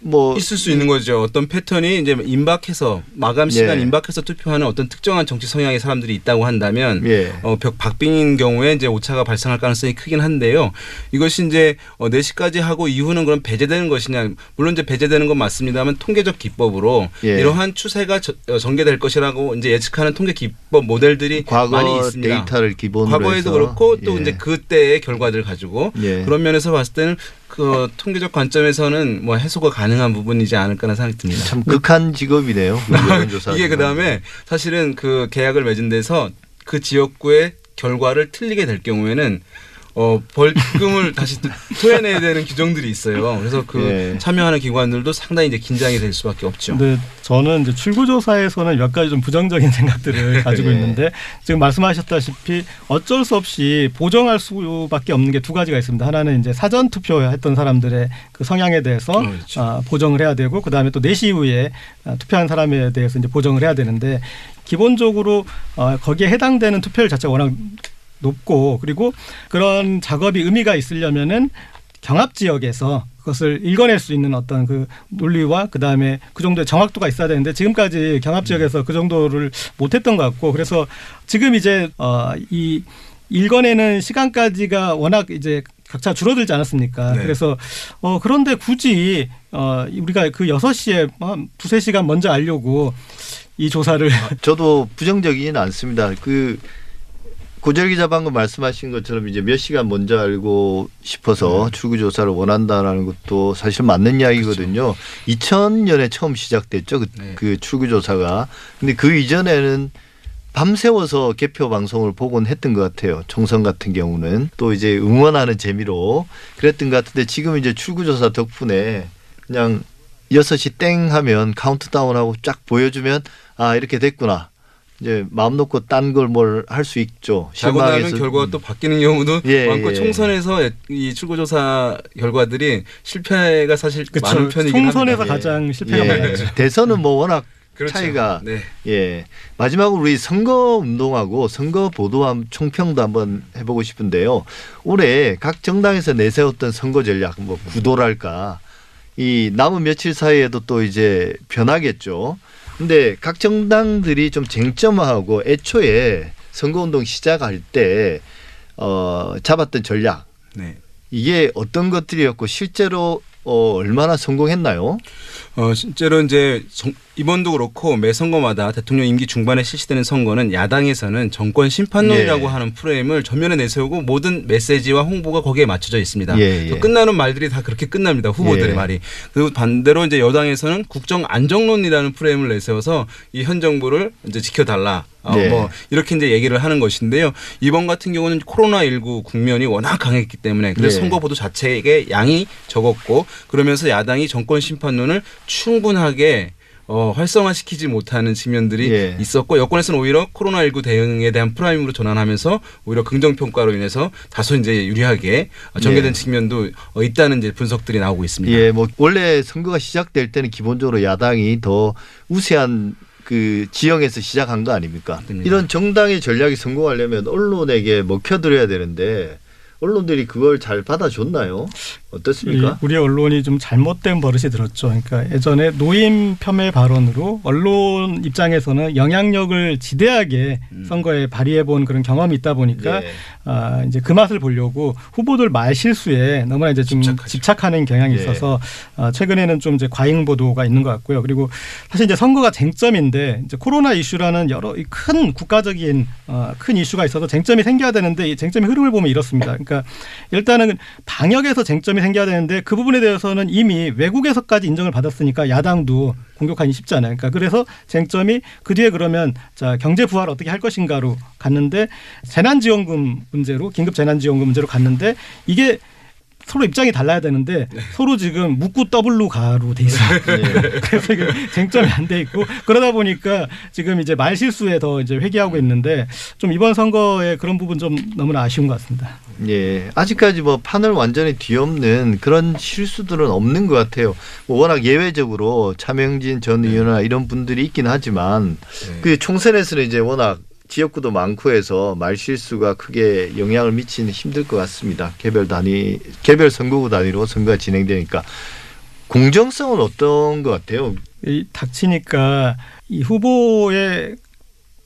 뭐 있을 수 있는 거죠. 어떤 패턴이 이제 임박해서 마감 시간 네. 임박해서 투표하는 어떤 특정한 정치 성향의 사람들이 있다고 한다면 예. 어, 벽 박빙인 경우에 이제 오차가 발생할 가능성이 크긴 한데요. 이것이 이제 어, 4시까지 하고 이후는 그럼 배제되는 것이냐. 물론 이제 배제되는 건 맞습니다만 통계적 기법으로 예. 이러한 추세가 저- 어, 전개될 것이라고 이제 예측하는 통계 기법 모델들이 많이 있습니다. 데이터를 기본으로 과거에도. 그렇고 또 예. 이제 그때의 결과들 을 가지고 예. 그런 면에서 봤을 때는 그 통계적 관점에서는 뭐 해소가 가능한 부분이지 않을까라는 생각이 듭니다. 참 극한 직업이네요. 그 여론조사 이게 그 다음에 사실은 그 계약을 맺은 데서 그 지역구의 결과를 틀리게 될 경우에는 어 벌금을 [LAUGHS] 다시 토해내야 되는 규정들이 있어요. 그래서 그 예. 참여하는 기관들도 상당히 이제 긴장이 될 수밖에 없죠. 근데 저는 이제 출구조사에서는 몇 가지 좀 부정적인 [LAUGHS] 생각들을 가지고 예. 있는데 지금 말씀하셨다시피 어쩔 수 없이 보정할 수밖에 없는 게 두 가지가 있습니다. 하나는 이제 사전 투표했던 사람들의 그 성향에 대해서 어, 그렇죠. 아, 보정을 해야 되고 그 다음에 또 4시 이후에 아, 투표한 사람에 대해서 이제 보정을 해야 되는데 기본적으로 어, 거기에 해당되는 투표율 자체가 워낙 높고 그리고 그런 작업이 의미가 있으려면은 경합 지역에서 그것을 읽어낼 수 있는 어떤 그 논리와 그 다음에 그 정도의 정확도가 있어야 되는데 지금까지 경합 지역에서 그 정도를 못했던 것 같고 그래서 지금 이제 어이 읽어내는 시간까지가 워낙 이제 격차 줄어들지 않았습니까? 네. 그래서 어 그런데 굳이 어 우리가 그 6시에 한 두세 시간 먼저 알려고 이 조사를 저도 부정적이지는 않습니다. 그 고절 기 자 방금 말씀하신 것처럼 이제 몇 시간 먼저 알고 싶어서 출구 조사를 원한다라는 것도 사실 맞는 이야기거든요. 2000년에 처음 시작됐죠. 그, 네. 그 출구 조사가. 근데 그 이전에는 밤새워서 개표 방송을 보곤 했던 것 같아요. 총선 같은 경우는 또 이제 응원하는 재미로 그랬던 것 같은데 지금 이제 출구조사 덕분에 그냥 6시 땡 하면 카운트다운하고 쫙 보여주면 아 이렇게 됐구나. 이제 마음 놓고 딴 걸 뭘 할 수 있죠. 자고 나면. 결과가 또 바뀌는 경우도 예, 많고 예. 총선에서 이 출구조사 결과들이 실패가 사실 많은 그렇죠. 편이긴 총선에서 합니다. 가장 실패가 예. 많았죠. [LAUGHS] 대선은 뭐 워낙 그렇죠. 차이가 네. 예. 마지막으로 우리 선거 운동하고 선거 보도 한 총평도 한번 해보고 싶은데요. 올해 각 정당에서 내세웠던 선거 전략, 뭐 구도랄까, 이 남은 며칠 사이에도 또 이제 변하겠죠. 근데 각 정당들이 좀 쟁점화하고 애초에 선거운동 시작할 때, 어, 잡았던 전략, 네. 이게 어떤 것들이었고 실제로 어, 얼마나 성공했나요? 어, 실제로 이제 정- 이번도 그렇고 매 선거마다 대통령 임기 중반에 실시되는 선거는 야당에서는 정권 심판론이라고 예. 하는 프레임을 전면에 내세우고 모든 메시지와 홍보가 거기에 맞춰져 있습니다. 예, 예. 끝나는 말들이 다 그렇게 끝납니다. 후보들의 예. 말이. 그리고 반대로 이제 여당에서는 국정 안정론이라는 프레임을 내세워서 이 현 정부를 이제 지켜달라. 어, 네. 뭐 이렇게 이제 얘기를 하는 것인데요. 이번 같은 경우는 코로나 19 국면이 워낙 강했기 때문에 그래서 네. 선거 보도 자체의 양이 적었고 그러면서 야당이 정권 심판론을 충분하게 어, 활성화시키지 못하는 측면들이 예. 있었고 여권에서는 오히려 코로나19 대응에 대한 프레임으로 전환하면서 오히려 긍정 평가로 인해서 다소 이제 유리하게 전개된 예. 측면도 어, 있다는 이제 분석들이 나오고 있습니다. 예, 뭐 원래 선거가 시작될 때는 기본적으로 야당이 더 우세한 그 지형에서 시작한 거 아닙니까? 맞습니다. 이런 정당의 전략이 성공하려면 언론에게 먹혀들어야 되는데 언론들이 그걸 잘 받아줬나요? 어떻습니까? 이 우리 언론이 좀 잘못된 버릇이 들었죠. 그러니까 예전에 노임 폄훼 발언으로 언론 입장에서는 영향력을 지대하게 음. 선거에 발휘해 본 그런 경험이 있다 보니까 예. 아, 이제 그 맛을 보려고 후보들 말 실수에 너무나 이제 좀 집착하죠. 집착하는 경향이 예. 있어서 아, 최근에는 좀 이제 과잉 보도가 있는 것 같고요. 그리고 사실 이제 선거가 쟁점인데 이제 코로나 이슈라는 여러 이큰 국가적인 어, 큰 이슈가 있어서 쟁점이 생겨야 되는데 이 쟁점의 흐름을 보면 이렇습니다. 그러니까 일단은 방역에서 쟁점이 생겨야 되는데 그 부분에 대해서는 이미 외국에서까지 인정을 받았으니까 야당도 공격하기 쉽지 않아요. 그러니까 그래서 쟁점이 그 뒤에 그러면 자 경제 부활 어떻게 할 것인가로 갔는데 재난지원금 문제로 긴급 재난지원금 문제로 갔는데 이게 서로 입장이 달라야 되는데 서로 지금 묻고 더블로 가로 돼 있어요. 예. [LAUGHS] 그래서 이게 쟁점이 안 돼 있고 그러다 보니까 지금 이제 말 실수에 더 이제 회귀하고 있는데 좀 이번 선거에 그런 부분 좀 너무나 아쉬운 것 같습니다. 예, 아직까지 뭐 판을 완전히 뒤엎는 그런 실수들은 없는 것 같아요. 뭐 워낙 예외적으로 차명진 전 의원이나 이런 분들이 있긴 하지만 네. 그 총선에서는 이제 워낙 지역구도 많고 해서 말 실수가 크게 영향을 미치는 힘들 것 같습니다. 개별 단위, 개별 선거구 단위로 선거가 진행되니까 공정성은 어떤 것 같아요? 이 닥치니까 이 후보의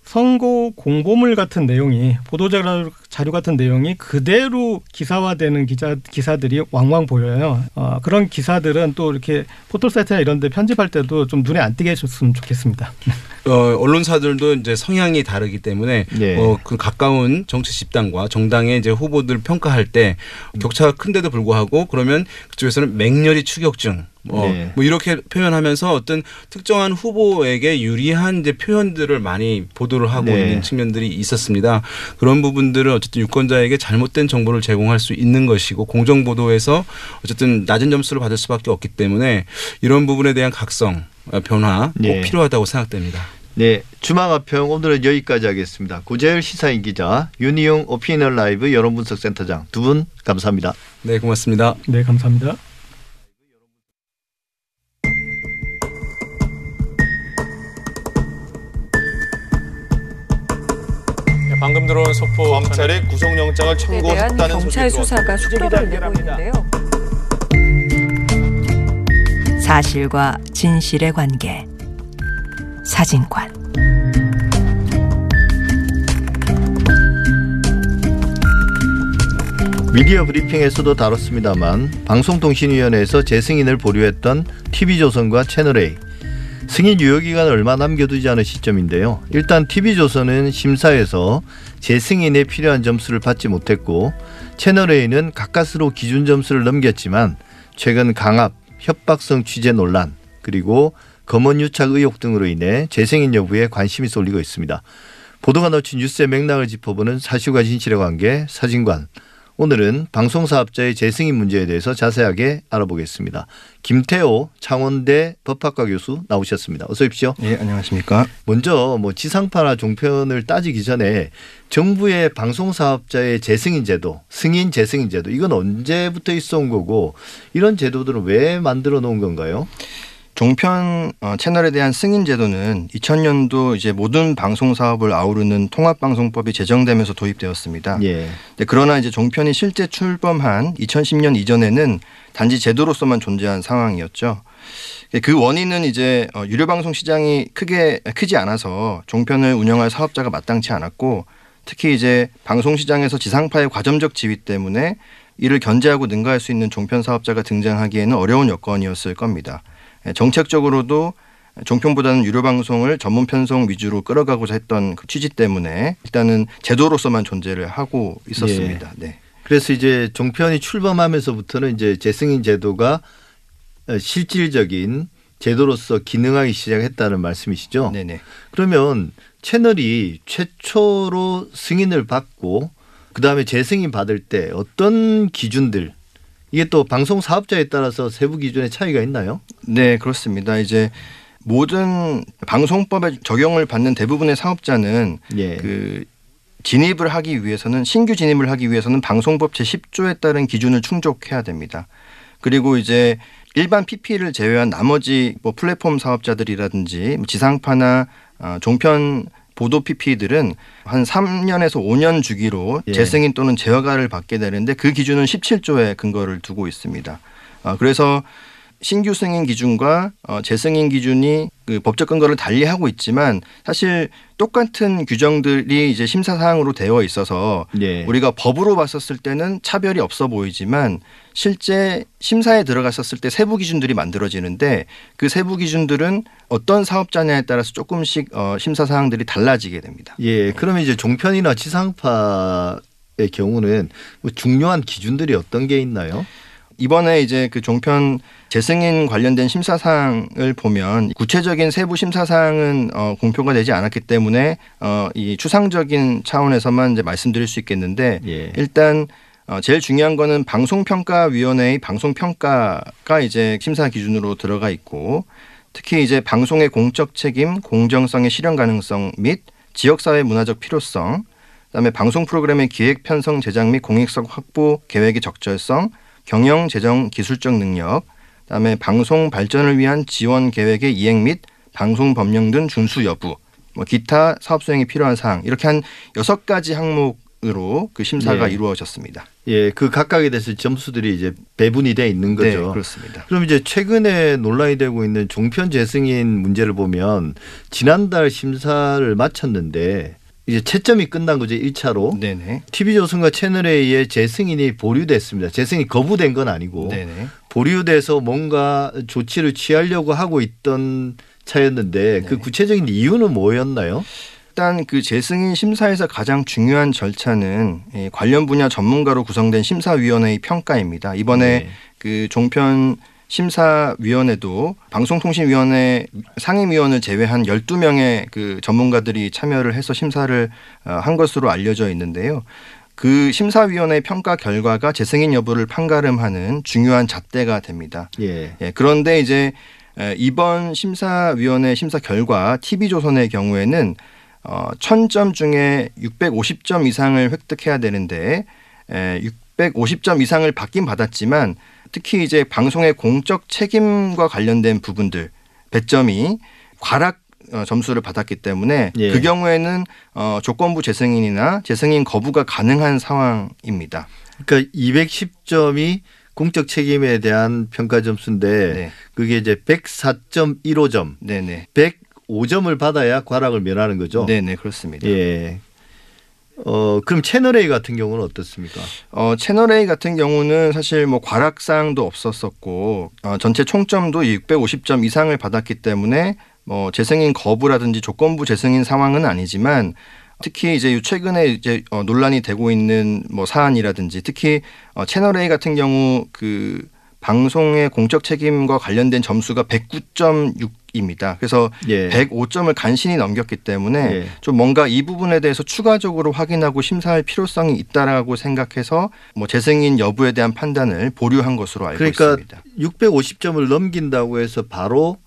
선거 공보물 같은 내용이 보도 자료, 자료 같은 내용이 그대로 기사화되는 기자 기사들이 왕왕 보여요. 어, 그런 기사들은 또 이렇게 포털 사이트나 이런 데 편집할 때도 좀 눈에 안 띄게 해줬으면 좋겠습니다. [LAUGHS] 어, 언론사들도 이제 성향이 다르기 때문에 예. 어, 그 가까운 정치 집단과 정당의 이제 후보들 평가할 때 격차가 큰데도 불구하고 그러면 그쪽에서는 맹렬히 추격중 뭐, 네. 뭐 이렇게 표현하면서 어떤 특정한 후보에게 유리한 이제 표현들을 많이 보도를 하고 네. 있는 측면들이 있었습니다. 그런 부분들은 어쨌든 유권자에게 잘못된 정보를 제공할 수 있는 것이고 공정 보도에서 어쨌든 낮은 점수를 받을 수밖에 없기 때문에 이런 부분에 대한 각성 어, 변화 꼭 네. 필요하다고 생각됩니다. 네, 주말 화평 오늘은 여기까지 하겠습니다. 고재열 시사인 기자, 윤희용 오피니언 라이브 여론분석센터장 두 분 감사합니다. 네, 고맙습니다. 네, 감사합니다. 방금 들어온 속보 검찰이 구속영장을 청구했다는 경찰 소식이 수사가 속도를 내고 있는데요. 사실과 진실의 관계. 사진관. 미디어 브리핑에서도 다뤘습니다만 방송통신위원회에서 재승인을 보류했던 TV조선과 채널A 승인 유효기간을 얼마 남겨두지 않은 시점인데요. 일단 TV조선은 심사에서 재승인에 필요한 점수를 받지 못했고 채널A는 가까스로 기준 점수를 넘겼지만 최근 강압, 협박성 취재 논란 그리고 검언 유착 의혹 등으로 인해 재승인 여부에 관심이 쏠리고 있습니다. 보도가 놓친 뉴스의 맥락을 짚어보는 사실과 진실의 관계 사진관 오늘은 방송사업자의 재승인 문제에 대해서 자세하게 알아보겠습니다. 김태호 창원대 법학과 교수 나오셨습니다. 어서 오십시오. 예, 안녕하십니까. 먼저 뭐 지상파나 종편을 따지기 전에 정부의 방송사업자의 재승인 제도, 승인 재승인 제도 이건 언제부터 있어 온 거고 이런 제도들은 왜 만들어 놓은 건가요? 종편 어, 채널에 대한 승인 제도는 2000년도 이제 모든 방송 사업을 아우르는 통합방송법이 제정되면서 도입되었습니다. 예. 네, 그러나 이제 종편이 실제 출범한 2010년 이전에는 단지 제도로서만 존재한 상황이었죠. 그 원인은 이제 어, 유료 방송 시장이 크게 크지 않아서 종편을 운영할 사업자가 마땅치 않았고 특히 이제 방송 시장에서 지상파의 과점적 지위 때문에 이를 견제하고 능가할 수 있는 종편 사업자가 등장하기에는 어려운 여건이었을 겁니다. 예, 정책적으로도 종편보다는 유료 방송을 전문 편성 위주로 끌어가고자 했던 그 취지 때문에 일단은 제도로서만 존재를 하고 있었습니다. 네. 그래서 이제 종편이 출범하면서부터는 이제 재승인 제도가 어, 실질적인 제도로서 기능하기 시작했다는 말씀이시죠? 네네. 그러면 채널이 최초로 승인을 받고 그 다음에 재승인 받을 때 어떤 기준들 이게 또 방송 사업자에 따라서 세부 기준의 차이가 있나요? 네, 그렇습니다. 이제 모든 방송법에 적용을 받는 대부분의 사업자는 예. 그 진입을 하기 위해서는 신규 진입을 하기 위해서는 방송법 제10조에 따른 기준을 충족해야 됩니다. 그리고 이제 일반 PP를 제외한 나머지 뭐 플랫폼 사업자들이라든지 뭐 지상파나 어, 종편 보도 PP들은 한 3년에서 5년 주기로 예. 재승인 또는 재허가를 받게 되는데 그 기준은 17조에 근거를 두고 있습니다. 아, 그래서 신규 승인 기준과 어, 재승인 기준이 그 법적 근거를 달리하고 있지만 사실 똑같은 규정들이 이제 심사 사항으로 되어 있어서 예. 우리가 법으로 봤었을 때는 차별이 없어 보이지만 실제 심사에 들어갔었을 때 세부 기준들이 만들어지는데 그 세부 기준들은 어떤 사업자냐에 따라서 조금씩 어, 심사 사항들이 달라지게 됩니다. 예. 그러면 이제 종편이나 지상파의 경우는 뭐 중요한 기준들이 어떤 게 있나요? 이번에 이제 그 종편 재승인 관련된 심사 사항을 보면 구체적인 세부 심사 사항은 어, 공표가 되지 않았기 때문에 어, 이 추상적인 차원에서만 이제 말씀드릴 수 있겠는데 예. 일단 어, 제일 중요한 거는 방송평가위원회의 방송평가가 이제 심사 기준으로 들어가 있고 특히 이제 방송의 공적 책임, 공정성의 실현 가능성 및 지역사회 문화적 필요성, 그다음에 방송 프로그램의 기획 편성 제작 및 공익성 확보 계획의 적절성, 경영 재정 기술적 능력, 그다음에 방송 발전을 위한 지원 계획의 이행 및 방송 법령 등 준수 여부, 뭐 기타 사업 수행에 필요한 사항 이렇게 한 여섯 가지 항목으로 그 심사가 네. 이루어졌습니다. 예. 그 각각에 대해서 점수들이 이제 배분이 돼 있는 네, 거죠. 그렇습니다. 그럼 이제 최근에 논란이 되고 있는 종편 재승인 문제를 보면 지난달 심사를 마쳤는데 이제 채점이 끝난 거죠. 1차로. 네네. TV조선과 채널A의 재승인이 보류됐습니다. 재승인이 거부된 건 아니고 네네. 보류돼서 뭔가 조치를 취하려고 하고 있던 차였는데 그 네. 구체적인 이유는 뭐였나요? 일단 그 재승인 심사에서 가장 중요한 절차는 이 관련 분야 전문가로 구성된 심사위원회의 평가입니다. 이번에 네. 그 종편 심사위원회도 방송통신위원회 상임위원을 제외한 12명의 그 전문가들이 참여를 해서 심사를 어, 한 것으로 알려져 있는데요. 그 심사위원회 평가 결과가 재승인 여부를 판가름하는 중요한 잣대가 됩니다. 예. 예, 그런데 이제 에, 이번 심사위원회 심사 결과 TV조선의 경우에는 어, 1000점 중에 650점 이상을 획득해야 되는데 에, 650점 이상을 받긴 받았지만 특히 이제 방송의 공적 책임과 관련된 부분들 배점이 과락 어, 점수를 받았기 때문에 예. 그 경우에는 어, 조건부 재승인이나 재승인 거부가 가능한 상황입니다. 그러니까 210점이 공적 책임에 대한 평가 점수인데 네, 그게 이제 104.15점, 네, 네, 105점을 받아야 과락을 면하는 거죠. 네, 네 그렇습니다. 예. 어 그럼 채널 A 같은 경우는 어떻습니까? 어, 채널 A 같은 경우는 사실 뭐 과락 사항도 없었었고 어, 전체 총점도 650점 이상을 받았기 때문에 뭐 재승인 거부라든지 조건부 재승인 상황은 아니지만 특히 이제 요 최근에 이제 어, 논란이 되고 있는 뭐 사안이라든지 특히 어, 채널 A 같은 경우 그 방송의 공적 책임과 관련된 점수가 109.6 입니다. 그래서 예. 105점을 간신히 넘겼기 때문에 예. 좀 뭔가 이 부분에 대해서 추가적으로 확인하고 심사할 필요성이 있다라고 생각해서 뭐 재승인 여부에 대한 판단을 보류한 것으로 알고 그러니까 있습니다. 650점을 넘긴다고 해서 바로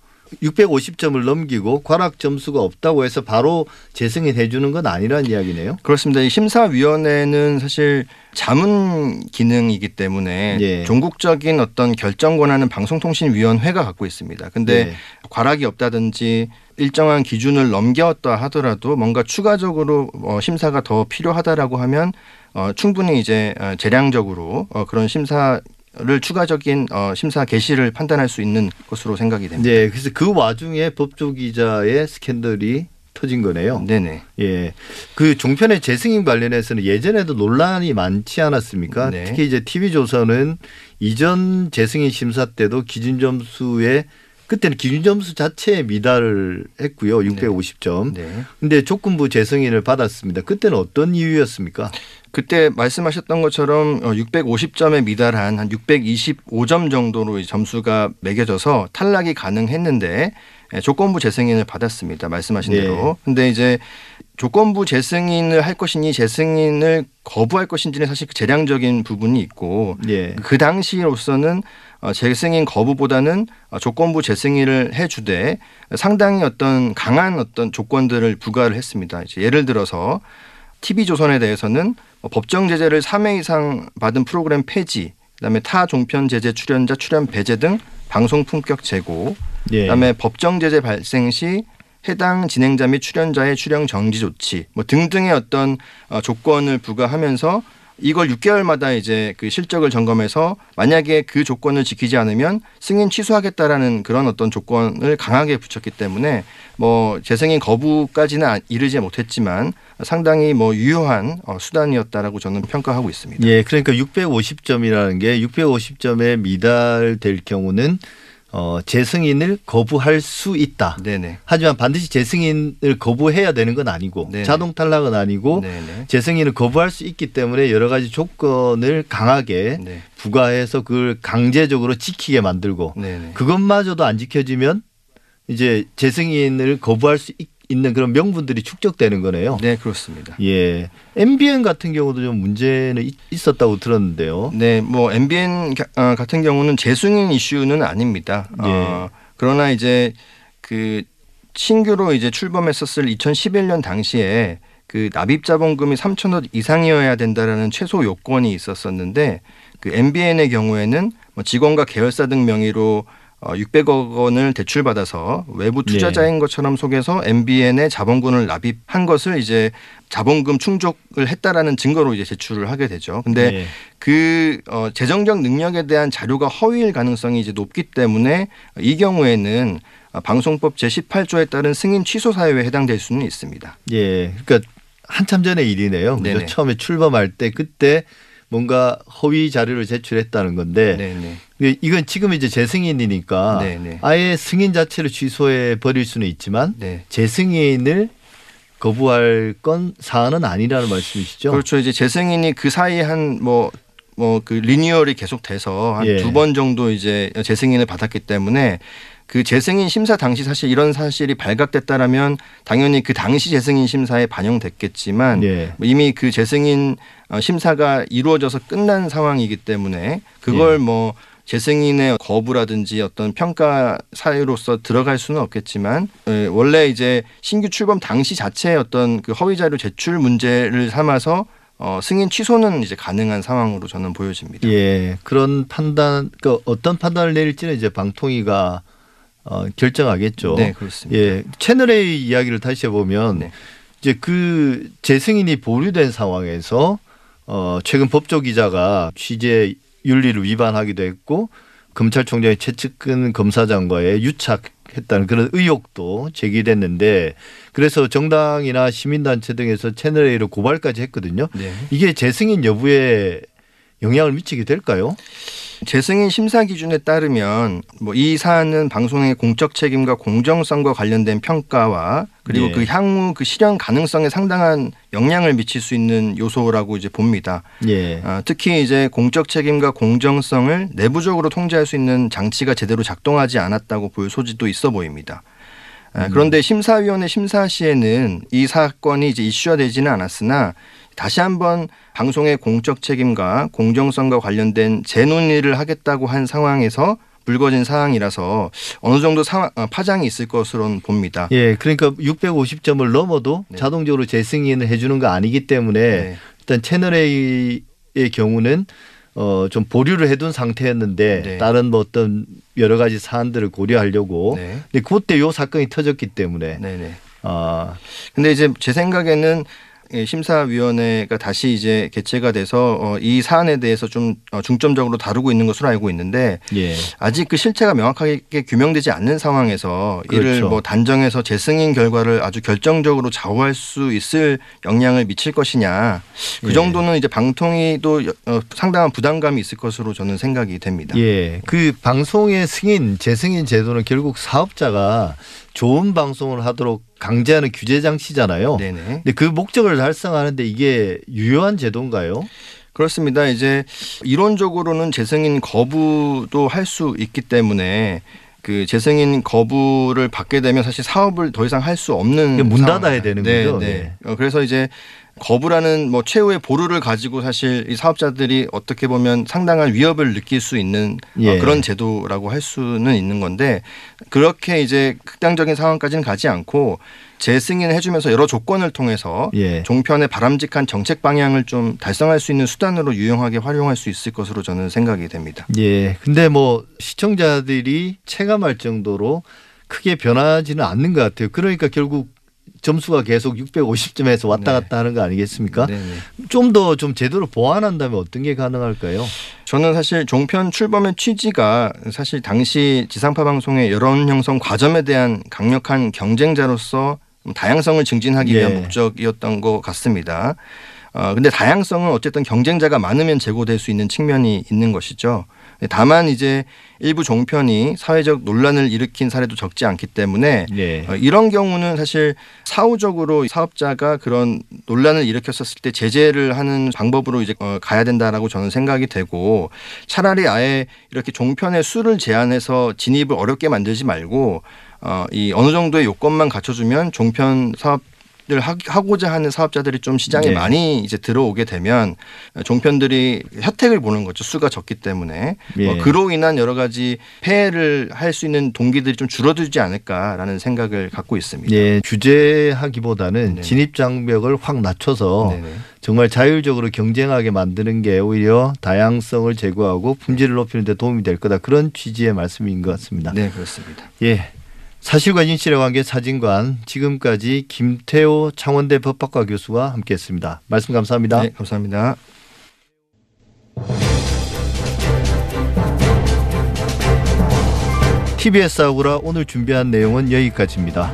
650점을 넘기고 과락 점수가 없다고 해서 바로 재승인 해주는 건 아니라는 이야기네요. 그렇습니다. 이 심사위원회는 사실 자문 기능이기 때문에 예. 종국적인 어떤 결정 권한은 방송통신위원회가 갖고 있습니다. 근데 예. 과락이 없다든지 일정한 기준을 넘겼다 하더라도 뭔가 추가적으로 어, 심사가 더 필요하다라고 하면 어, 충분히 이제 어, 재량적으로 어, 그런 심사 를 추가적인 어, 심사 개시를 판단할 수 있는 것으로 생각이 됩니다. 네, 그래서 그 와중에 법조 기자의 스캔들이 터진 거네요. 네네. 예. 그 종편의 재승인 관련해서는 예전에도 논란이 많지 않았습니까? 네. 특히 이제 TV조선은 이전 재승인 심사 때도 기준 점수에 그때는 기준 점수 자체에 미달을 했고요. 650점. 네. 근데 조건부 재승인을 받았습니다. 그때는 어떤 이유였습니까? 그때 말씀하셨던 것처럼 650점에 미달한 한 625점 정도로 이 점수가 매겨져서 탈락이 가능했는데 예, 조건부 재승인을 받았습니다. 말씀하신 네. 대로. 근데 이제 조건부 재승인을 할 것이니 재승인을 거부할 것인지는 사실 그 재량적인 부분이 있고 예. 그 당시로서는 어, 재승인 거부보다는 어, 조건부 재승인을 해주되 상당히 어떤 강한 어떤 조건들을 부과를 했습니다. 예를 들어서 TV조선에 대해서는 어, 법정 제재를 3회 이상 받은 프로그램 폐지, 그다음에 타 종편 제재 출연자 출연 배제 등 방송 품격 제고, 예. 그다음에 법정 제재 발생 시 해당 진행자 및 출연자의 출연 정지 조치 뭐 등등의 어떤 어, 조건을 부과하면서 이걸 6개월마다 이제 그 실적을 점검해서 만약에 그 조건을 지키지 않으면 승인 취소하겠다라는 그런 어떤 조건을 강하게 붙였기 때문에 뭐 재승인 거부까지는 아- 이르지 못했지만 상당히 뭐 유효한 어, 수단이었다라고 저는 평가하고 있습니다. 예, 그러니까 650점이라는 게 650점에 미달될 경우는 어, 재승인을 거부할 수 있다. 네네. 하지만 반드시 재승인을 거부해야 되는 건 아니고 네네. 자동 탈락은 아니고 네네. 재승인을 거부할 수 있기 때문에 여러 가지 조건을 강하게 네. 부과해서 그걸 강제적으로 지키게 만들고. 그것마저도 안 지켜지면 이제 재승인을 거부할 수 있- 있는 그런 명분들이 축적되는 거네요. 네 그렇습니다. 예. MBN 같은 경우도 좀 문제는 있- 있었다고 들었는데요. 네, 뭐 MBN 가- 어, 같은 경우는 재승인 이슈는 아닙니다. 예. 어, 그러나 이제 그 신규로 이제 출범했었을 2011년 당시에 그 납입 자본금이 3천억 이상이어야 된다라는 최소 요건이 있었었는데 그 MBN의 경우에는 뭐 직원과 계열사 등 명의로 어, 600억 원을 대출받아서 외부 투자자인 것처럼 속여서 MBN의 자본금을 납입한 것을 이제 자본금 충족을 했다라는 증거로 이제 제출을 하게 되죠. 근데 예. 그 어, 재정적 능력에 대한 자료가 허위일 가능성이 이제 높기 때문에 이 경우에는 어, 방송법 제18조에 따른 승인 취소 사유에 해당될 수는 있습니다. 예. 그러니까 한참 전의 일이네요. 네네. 처음에 출범할 때 그때 뭔가 허위 자료를 제출했다는 건데 네네. 이게 이건 지금 이제 재승인이니까 네네. 아예 승인 자체를 취소해 버릴 수는 있지만 네. 재승인을 거부할 건 사안은 아니라는 말씀이시죠? 그렇죠. 이제 재승인이 그 사이에 한뭐 뭐그 리뉴얼이 계속돼서 한 예. 두번 정도 이제 재승인을 받았기 때문에 그 재승인 심사 당시 사실 이런 사실이 발각됐다라면 당연히 그 당시 재승인 심사에 반영됐겠지만 예. 이미 그 재승인 어, 심사가 이루어져서 끝난 상황이기 때문에 그걸 예. 뭐 재승인의 거부라든지 어떤 평가 사유로서 들어갈 수는 없겠지만 예, 원래 이제 신규 출범 당시 자체의 어떤 그 허위 자료 제출 문제를 삼아서 어, 승인 취소는 이제 가능한 상황으로 저는 보여집니다. 예, 그런 판단, 그 어떤 판단을 내릴지는 이제 방통위가 어, 결정하겠죠. 네, 그렇습니다. 예, 채널 A 이야기를 다시 해보면 네. 이제 그 재승인이 보류된 상황에서 어, 최근 법조 기자가 취재 윤리를 위반하기도 했고 검찰총장의 최측근 검사장과의 유착 했다는 그런 의혹도 제기됐는데 그래서 정당이나 시민단체 등에서 채널 A로 고발까지 했거든요. 네. 이게 재승인 여부에 영향을 미치게 될까요? 재승인 심사 기준에 따르면 뭐 이 사안은 방송의 공적 책임과 공정성과 관련된 평가와 그리고 예. 그 향후 그 실현 가능성에 상당한 영향을 미칠 수 있는 요소라고 이제 봅니다. 예. 아, 특히 이제 공적 책임과 공정성을 내부적으로 통제할 수 있는 장치가 제대로 작동하지 않았다고 볼 소지도 있어 보입니다. 아, 그런데 심사위원회 심사 시에는 이 사건이 이제 이슈화되지는 않았으나 다시 한번 방송의 공적 책임과 공정성과 관련된 재논의를 하겠다고 한 상황에서 불거진 사항이라서 어느 정도 상황, 어, 파장이 있을 것으로는 봅니다. 예, 그러니까 650점을 넘어도 네. 자동적으로 재승인을 해주는 거 아니기 때문에 네. 일단 채널 A의 경우는 어 좀 보류를 해둔 상태였는데 네. 다른 뭐 어떤 여러 가지 사안들을 고려하려고 네. 근데 그때 요 사건이 터졌기 때문에 네네. 아 근데 이제 제 생각에는 예, 심사위원회가 다시 이제 개최가 돼서 어, 이 사안에 대해서 좀 어, 중점적으로 다루고 있는 것으로 알고 있는데 예. 아직 그 실체가 명확하게 규명되지 않는 상황에서 이를 그렇죠. 뭐 단정해서 재승인 결과를 아주 결정적으로 좌우할 수 있을 영향을 미칠 것이냐 그 예. 정도는 이제 방통위도 여- 어, 상당한 부담감이 있을 것으로 저는 생각이 됩니다. 예. 그 방송의 승인, 재승인 제도는 결국 사업자가 좋은 방송을 하도록 강제하는 규제 장치잖아요. 네네. 근데 그 목적을 달성하는데 이게 유효한 제도인가요? 그렇습니다. 이제 이론적으로는 재승인 거부도 할 수 있기 때문에 그 재승인 거부를 받게 되면 사실 사업을 더 이상 할 수 없는 문. 닫아야 되는 네, 거죠? 네. 네. 어, 그래서 이제 거부라는 뭐 최후의 보루를 가지고 사실 이 사업자들이 어떻게 보면 상당한 위협을 느낄 수 있는 어, 예. 그런 제도라고 할 수는 있는 건데 그렇게 이제 극단적인 상황까지는 가지 않고 재승인을 해주면서 여러 조건을 통해서 예. 종편의 바람직한 정책 방향을 좀 달성할 수 있는 수단으로 유용하게 활용할 수 있을 것으로 저는 생각이 됩니다. 예. 근데 뭐 시청자들이 체감할 정도로 크게 변하지는 않는 것 같아요. 그러니까 결국 점수가 계속 650점에서 왔다 네. 갔다 하는 거 아니겠습니까? 네네. 좀더좀 제대로 보완한다면 어떤 게 가능할까요? 저는 사실 종편 출범의 취지가 사실 당시 지상파 방송의 여론 형성 과점에 대한 강력한 경쟁자로서 다양성을 증진하기 위한 예. 목적이었던 것 같습니다. 어, 근데 다양성은 어쨌든 경쟁자가 많으면 제고될 수 있는 측면이 있는 것이죠. 다만 이제 일부 종편이 사회적 논란을 일으킨 사례도 적지 않기 때문에 네. 어, 이런 경우는 사실 사후적으로 사업자가 그런 논란을 일으켰었을 때 제재를 하는 방법으로 이제 어, 가야 된다라고 저는 생각이 되고 차라리 아예 이렇게 종편의 수를 제한해서 진입을 어렵게 만들지 말고 어, 이 어느 정도의 요건만 갖춰주면 종편 사업 을 하- 하고자 하는 사업자들이 좀 시장에 네. 많이 이제 들어오게 되면 종편들이 혜택을 보는 거죠 수가 적기 때문에 예. 뭐 그로 인한 여러 가지 폐해를 할 수 있는 동기들이 좀 줄어들지 않을까라는 생각을 갖고 있습니다. 예, 규제하기보다는 네. 진입 장벽을 확 낮춰서 네네. 정말 자율적으로 경쟁하게 만드는 게 오히려 다양성을 제고하고 품질을 높이는 데 도움이 될 거다. 그런 취지의 말씀인 것 같습니다. 네 그렇습니다. 예. 사실과 진실의 관계 사진관 지금까지 김태호 창원대 법학과 교수와 함께했습니다. 말씀 감사합니다. 네 감사합니다. TBS 아고라 오늘 준비한 내용은 여기까지입니다.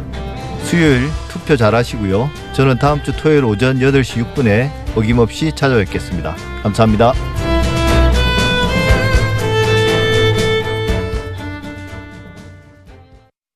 수요일 투표 잘 하시고요. 저는 다음 주 토요일 오전 8시 6분에 어김없이 찾아뵙겠습니다. 감사합니다.